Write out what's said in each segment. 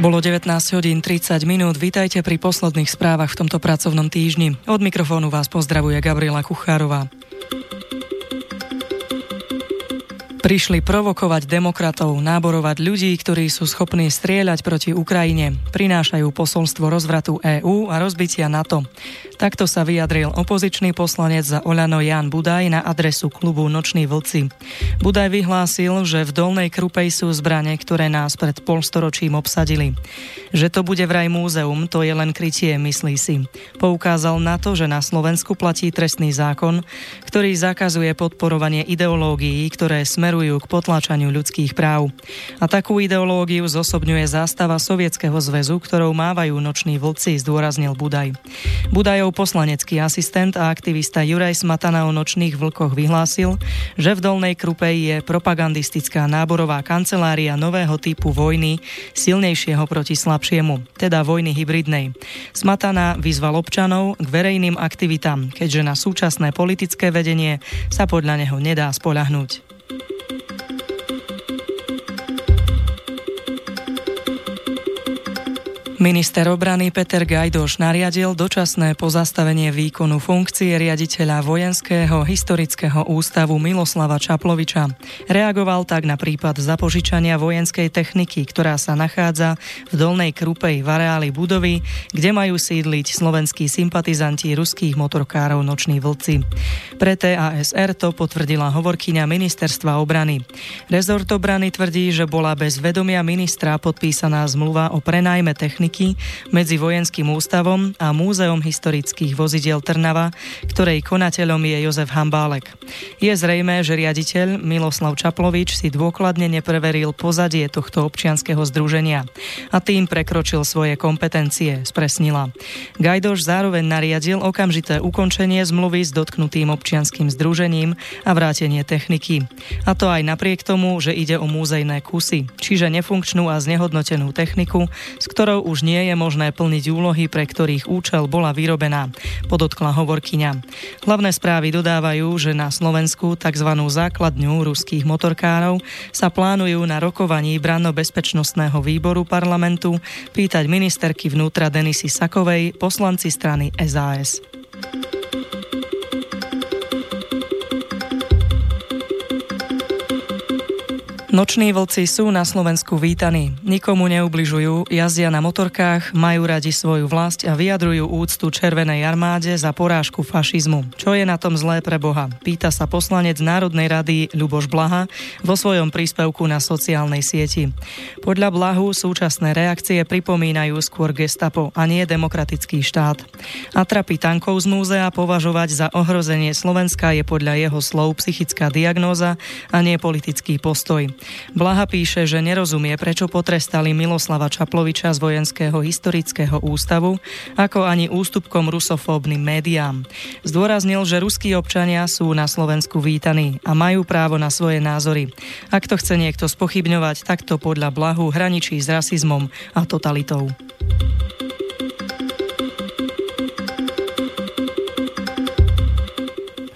Bolo 19 hodín 30 minút. Vítajte pri posledných správach v tomto pracovnom týždni. Od mikrofónu vás pozdravuje Gabriela Kuchárová. Prišli provokovať demokratov, náborovať ľudí, ktorí sú schopní strieľať proti Ukrajine. Prinášajú posolstvo rozvratu EÚ a rozbitia NATO. Takto sa vyjadril opozičný poslanec za Oľano Jan Budaj na adresu klubu Noční vlci. Budaj vyhlásil, že v Dolnej Krupej sú zbrane, ktoré nás pred polstoročím obsadili. Že to bude vraj múzeum, to je len krytie, myslí si. Poukázal na to, že na Slovensku platí trestný zákon, ktorý zakazuje podporovanie ideológií, ktoré smerujú k potláčaniu ľudských práv. A takú ideológiu zosobňuje zástava Sovietskeho zväzu, ktorou mávajú noční vlci, zdôraznil Budaj. Budajov poslanecký asistent a aktivista Juraj Smatana o nočných vlkoch vyhlásil, že v Dolnej Krupe je propagandistická náborová kancelária nového typu vojny, silnejšieho proti slabšiemu, teda vojny hybridnej. Smatana vyzval občanov k verejným aktivitám, keďže na súčasné politické vedenie sa podľa neho nedá spoľahnúť. Minister obrany Peter Gajdoš nariadil dočasné pozastavenie výkonu funkcie riaditeľa Vojenského historického ústavu Miloslava Čaploviča. Reagoval tak na prípad zapožičania vojenskej techniky, ktorá sa nachádza v Dolnej Krupej v areáli budovy, kde majú sídliť slovenskí sympatizanti ruských motorkárov Noční vlci. Pre TASR to potvrdila hovorkyňa ministerstva obrany. Rezort obrany tvrdí, že bola bez vedomia ministra podpísaná zmluva o prenajme techniky techniky medzi Vojenským ústavom a Múzeum historických vozidiel Trnava, ktorej konateľom je Jozef Hambálek. Je zrejme, že riaditeľ Miloslav Čaplovič si dôkladne nepreveril pozadie tohto občianského združenia a tým prekročil svoje kompetencie, spresnila. Gajdoš zároveň nariadil okamžité ukončenie zmluvy s dotknutým občianským združením a vrátenie techniky. A to aj napriek tomu, že ide o múzejné kusy, čiže nefunkčnú a znehodnotenú techniku, s ktorou už už nie je možné plniť úlohy, pre ktorých účel bola vyrobená, podotkla hovorkyňa. Hlavné správy dodávajú, že na Slovensku tzv. základňu ruských motorkárov sa plánujú na rokovaní branno-bezpečnostného výboru parlamentu pýtať ministerky vnútra Denisy Sakovej poslanci strany SAS. Noční vlci sú na Slovensku vítaní. Nikomu neubližujú, jazdia na motorkách, majú radi svoju vlast a vyjadrujú úctu Červenej armáde za porážku fašizmu. Čo je na tom zlé pre Boha? Pýta sa poslanec Národnej rady Ľuboš Blaha vo svojom príspevku na sociálnej sieti. Podľa Blahu súčasné reakcie pripomínajú skôr gestapo a nie demokratický štát. Atrapy tankov z múzea považovať za ohrozenie Slovenska je podľa jeho slov psychická diagnóza a nie politický postoj. Blaha píše, že nerozumie, prečo potrestali Miloslava Čaploviča z Vojenského historického ústavu, ako ani ústupkom rusofóbnym médiám. Zdôraznil, že ruskí občania sú na Slovensku vítaní a majú právo na svoje názory. Ak to chce niekto spochybňovať, tak to podľa Blahu hraničí s rasizmom a totalitou.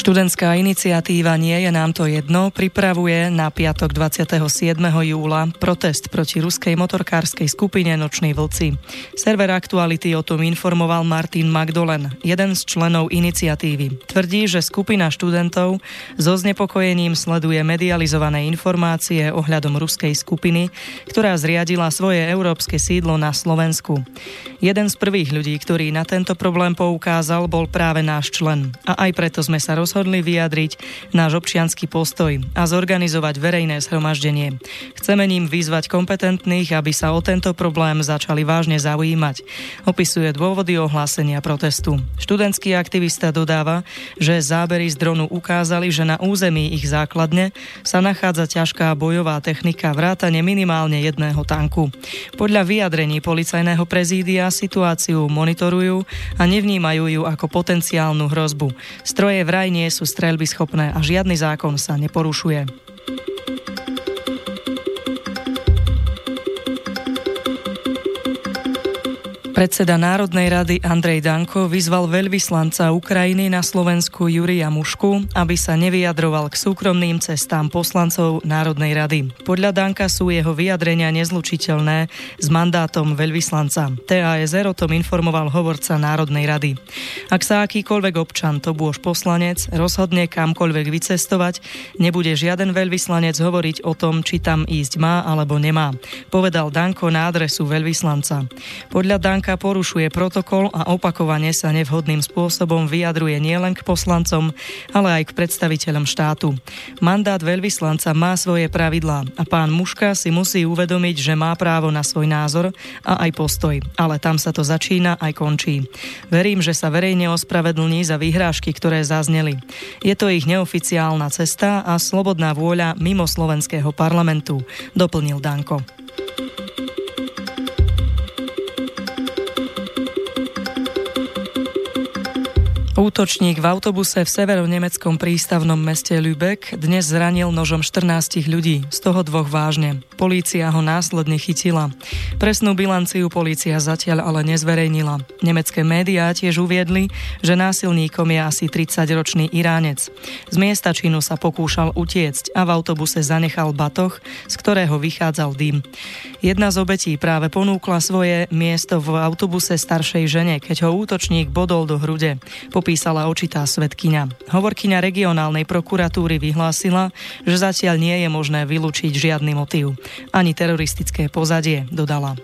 Študentská iniciatíva Nie je nám to jedno pripravuje na piatok 27. júla protest proti ruskej motorkárskej skupine Noční vlci. Server Aktuality o tom informoval Martin Magdolen, jeden z členov iniciatívy. Tvrdí, že skupina študentov so znepokojením sleduje medializované informácie ohľadom ruskej skupiny, ktorá zriadila svoje európske sídlo na Slovensku. Jeden z prvých ľudí, ktorý na tento problém poukázal, bol práve náš člen. A aj preto sme sa rozhodli rozhodli vyjadriť náš občianský postoj a zorganizovať verejné zhromaždenie. Chceme ním vyzvať kompetentných, aby sa o tento problém začali vážne zaujímať. Opisuje dôvody ohlásenia protestu. Študentský aktivista dodáva, že zábery z dronu ukázali, že na území ich základne sa nachádza ťažká bojová technika vrátane minimálne jedného tanku. Podľa vyjadrení policajného prezídia situáciu monitorujú a nevnímajú ju ako potenciálnu hrozbu. Stroje vraj sú streľby schopné a žiadny zákon sa neporušuje. Predseda Národnej rady Andrej Danko vyzval veľvyslanca Ukrajiny na Slovensku Júria Mušku, aby sa nevyjadroval k súkromným cestám poslancov Národnej rady. Podľa Danka sú jeho vyjadrenia nezlučiteľné s mandátom veľvyslanca. TASR o tom informoval hovorca Národnej rady. Ak sa akýkoľvek občan, to bôž poslanec, rozhodne kamkoľvek vycestovať, nebude žiaden veľvyslanec hovoriť o tom, či tam ísť má alebo nemá, povedal Danko na adresu veľvyslanca. Podľa Danka Danka porušuje protokol a opakovane sa nevhodným spôsobom vyjadruje nielen k poslancom, ale aj k predstaviteľom štátu. Mandát veľvyslanca má svoje pravidlá a pán Muška si musí uvedomiť, že má právo na svoj názor a aj postoj, ale tam sa to začína aj končí. Verím, že sa verejne ospravedlní za vyhrážky, ktoré zazneli. Je to ich neoficiálna cesta a slobodná vôľa mimo slovenského parlamentu, doplnil Danko. Útočník v autobuse v severonemeckom prístavnom meste Lübeck dnes zranil nožom 14 ľudí, z toho dvoch vážne. Polícia ho následne chytila. Presnú bilanciu polícia zatiaľ ale nezverejnila. Nemecké médiá tiež uviedli, že násilníkom je asi 30-ročný Iránec. Z miesta činu sa pokúšal utiecť a v autobuse zanechal batoh, z ktorého vychádzal dým. Jedna z obetí práve ponúkla svoje miesto v autobuse staršej žene, keď ho útočník bodol do hrude. Popísala očitá svetkyňa. Hovorkyňa regionálnej prokuratúry vyhlásila, že zatiaľ nie je možné vylúčiť žiadny motív ani teroristické pozadie, dodala.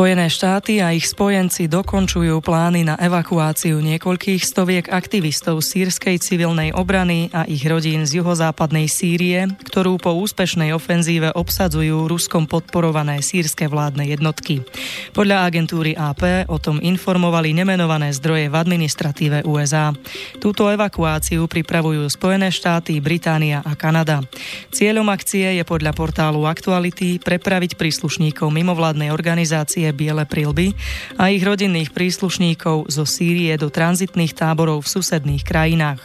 Spojené štáty a ich spojenci dokončujú plány na evakuáciu niekoľkých stoviek aktivistov sírskej civilnej obrany a ich rodín z juhozápadnej Sýrie, ktorú po úspešnej ofenzíve obsadzujú Ruskom podporované sírske vládne jednotky. Podľa agentúry AP o tom informovali nemenované zdroje v administratíve USA. Túto evakuáciu pripravujú Spojené štáty, Británia a Kanada. Cieľom akcie je podľa portálu Aktuality prepraviť príslušníkov mimovládnej organizácie Biele prilby a ich rodinných príslušníkov zo Sýrie do tranzitných táborov v susedných krajinách.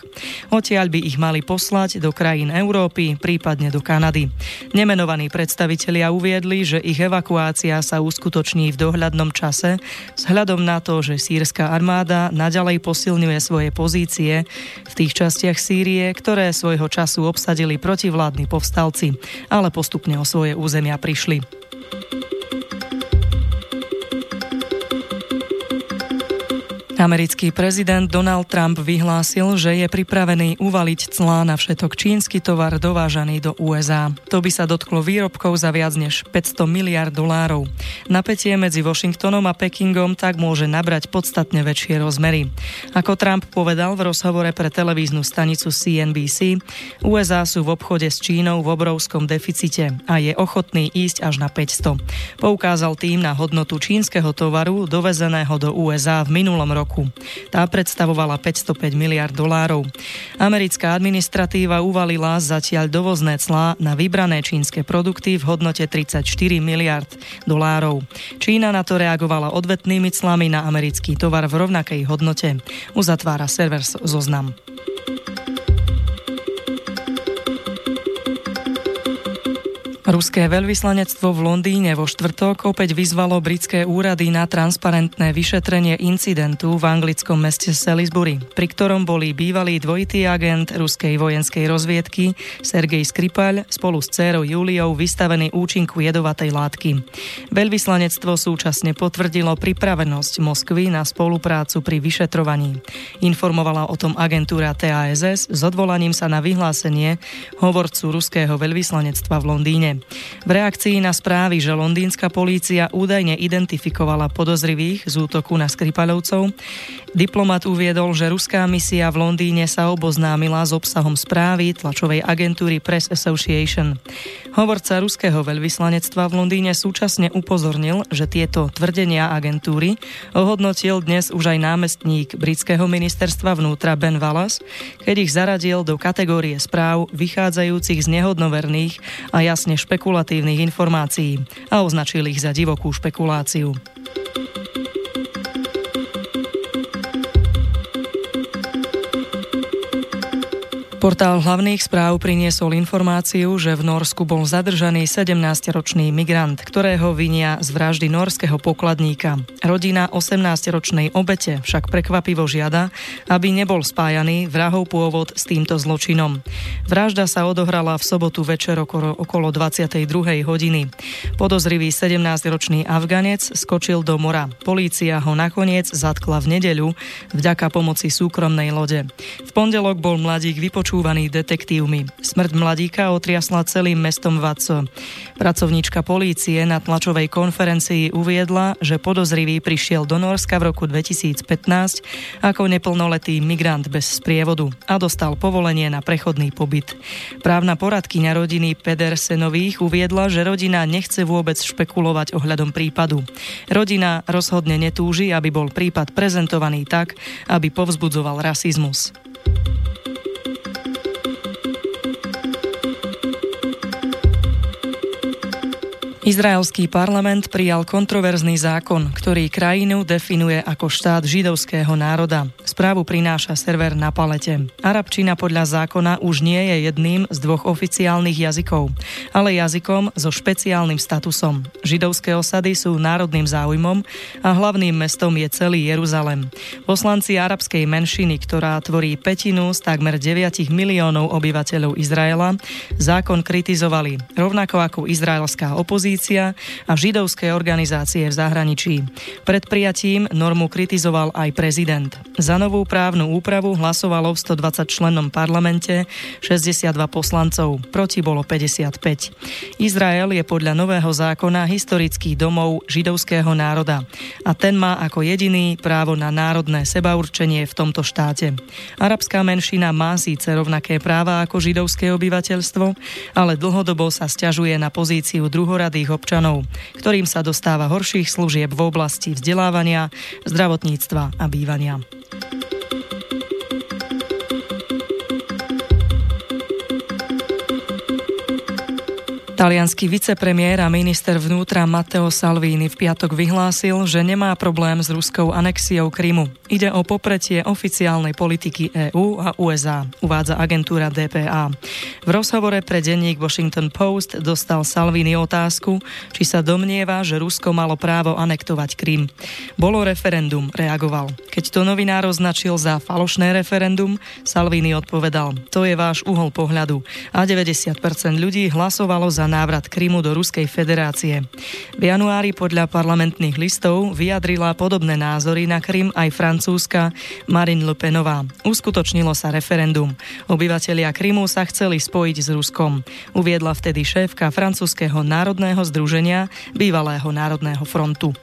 Odtiaľ by ich mali poslať do krajín Európy, prípadne do Kanady. Nemenovaní predstavitelia uviedli, že ich evakuácia sa uskutoční v dohľadnom čase vzhľadom na to, že sírska armáda naďalej posilňuje svoje pozície v tých častiach Sýrie, ktoré svojho času obsadili protivládni povstalci, ale postupne o svoje územia prišli. Americký prezident Donald Trump vyhlásil, že je pripravený uvaliť clá na všetok čínsky tovar dovážaný do USA. To by sa dotklo výrobkov za viac než 500 miliard dolárov. Napätie medzi Washingtonom a Pekingom tak môže nabrať podstatne väčšie rozmery. Ako Trump povedal v rozhovore pre televíznu stanicu CNBC, USA sú v obchode s Čínou v obrovskom deficite a je ochotný ísť až na 500. Poukázal tým na hodnotu čínskeho tovaru dovezeného do USA v minulom roku roku. Tá predstavovala 505 miliard dolárov. Americká administratíva uvalila zatiaľ dovozné clá na vybrané čínske produkty v hodnote 34 miliard dolárov. Čína na to reagovala odvetnými clami na americký tovar v rovnakej hodnote. Uzatvára server zoznam. Ruské veľvyslanectvo v Londýne vo štvrtok opäť vyzvalo britské úrady na transparentné vyšetrenie incidentu v anglickom meste Salisbury, pri ktorom boli bývalý dvojitý agent ruskej vojenskej rozviedky Sergej Skripal spolu s dcérou Juliou vystavený účinku jedovatej látky. Veľvyslanectvo súčasne potvrdilo pripravenosť Moskvy na spoluprácu pri vyšetrovaní. Informovala o tom agentúra TASS s odvolaním sa na vyhlásenie hovorcu ruského veľvyslanectva v Londýne. V reakcii na správy, že londýnska polícia údajne identifikovala podozrivých z útoku na Skripalovcov, diplomat uviedol, že ruská misia v Londýne sa oboznámila s obsahom správy tlačovej agentúry Press Association. Hovorca ruského veľvyslanectva v Londýne súčasne upozornil, že tieto tvrdenia agentúry ohodnotil dnes už aj námestník britského ministerstva vnútra Ben Wallace, keď ich zaradil do kategórie správ vychádzajúcich z nehodnoverných a jasne špekulatívnych informácií a označil ich za divokú špekuláciu. Portál hlavných správ priniesol informáciu, že v Norsku bol zadržaný 17-ročný migrant, ktorého vinia z vraždy norského pokladníka. Rodina 18-ročnej obete však prekvapivo žiada, aby nebol spájaný vrahov pôvod s týmto zločinom. Vražda sa odohrala v sobotu večer okolo 22. hodiny. Podozrivý 17-ročný Afganec skočil do mora. Polícia ho nakoniec zatkla v nedeľu vďaka pomoci súkromnej lode. V pondelok bol mladík vypočul počúvaný detektívmi. Smrť mladíka otriasla celým mestom Vaco. Pracovníčka polície na tlačovej konferencii uviedla, že podozrivý prišiel do Norska v roku 2015 ako neplnoletý migrant bez sprievodu a dostal povolenie na prechodný pobyt. Právna poradkyňa rodiny Pedersenových uviedla, že rodina nechce vôbec špekulovať ohľadom prípadu. Rodina rozhodne netúži, aby bol prípad prezentovaný tak, aby povzbudzoval rasizmus. Izraelský parlament prijal kontroverzný zákon, ktorý krajinu definuje ako štát židovského národa. Správu prináša server na palete. Arabčina podľa zákona už nie je jedným z dvoch oficiálnych jazykov, ale jazykom so špeciálnym statusom. Židovské osady sú národným záujmom a hlavným mestom je celý Jeruzalem. Poslanci arabskej menšiny, ktorá tvorí petinu z takmer 9 miliónov obyvateľov Izraela, zákon kritizovali, rovnako ako izraelská opozícia opozícia a židovské organizácie v zahraničí. Pred prijatím normu kritizoval aj prezident. Za novú právnu úpravu hlasovalo v 120 členom parlamente 62 poslancov, proti bolo 55. Izrael je podľa nového zákona historický domov židovského národa a ten má ako jediný právo na národné sebaurčenie v tomto štáte. Arabská menšina má síce rovnaké práva ako židovské obyvateľstvo, ale dlhodobo sa stiažuje na pozíciu druhoradých našich občanov, ktorým sa dostáva horších služieb v oblasti vzdelávania, zdravotníctva a bývania. Talianský vicepremiér a minister vnútra Matteo Salvini v piatok vyhlásil, že nemá problém s ruskou anexiou Krymu. Ide o popretie oficiálnej politiky EÚ a USA, uvádza agentúra DPA. V rozhovore pre denník Washington Post dostal Salvini otázku, či sa domnieva, že Rusko malo právo anektovať Krym. Bolo referendum, reagoval. Keď to novinár označil za falošné referendum, Salvini odpovedal, to je váš uhol pohľadu a 90% ľudí hlasovalo za návrat Krymu do Ruskej federácie. V januári podľa parlamentných listov vyjadrila podobné názory na Krym aj francúzska Marine Le Penová. Uskutočnilo sa referendum. Obyvatelia Krymu sa chceli spojiť s Ruskom. Uviedla vtedy šéfka francúzského národného združenia bývalého národného frontu.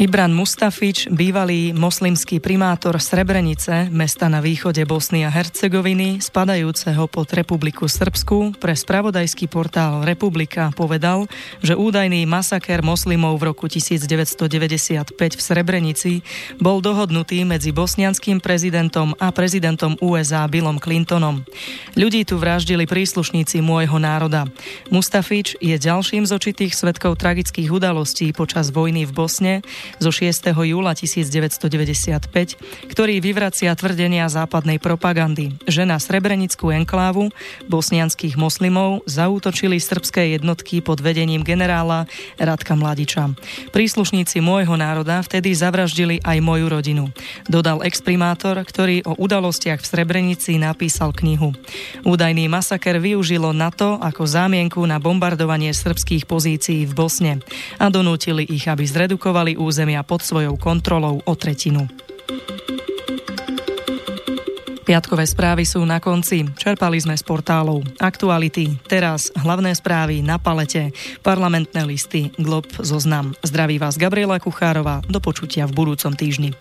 Ibran Mustafič, bývalý moslimský primátor Srebrenice, mesta na východe Bosny a Hercegoviny, spadajúceho pod Republiku Srbsku, pre spravodajský portál Republika povedal, že údajný masaker moslimov v roku 1995 v Srebrenici bol dohodnutý medzi bosnianským prezidentom a prezidentom USA Billom Clintonom. Ľudí tu vraždili príslušníci môjho národa. Mustafič je ďalším z očitých svetkov tragických udalostí počas vojny v Bosne, zo 6. júla 1995, ktorý vyvracia tvrdenia západnej propagandy, že na Srebrenickú enklávu bosnianských moslimov zaútočili srbské jednotky pod vedením generála Radka Mladiča. Príslušníci môjho národa vtedy zavraždili aj moju rodinu. Dodal exprimátor, ktorý o udalostiach v Srebrenici napísal knihu. Údajný masaker využilo NATO ako zámienku na bombardovanie srbských pozícií v Bosne a donútili ich, aby zredukovali územie územia pod svojou kontrolou o tretinu. Piatkové správy sú na konci. Čerpali sme z portálov Aktuality, teraz hlavné správy na palete, parlamentné listy, Glob, zoznam. Zdraví vás Gabriela Kuchárova, do počutia v budúcom týždni.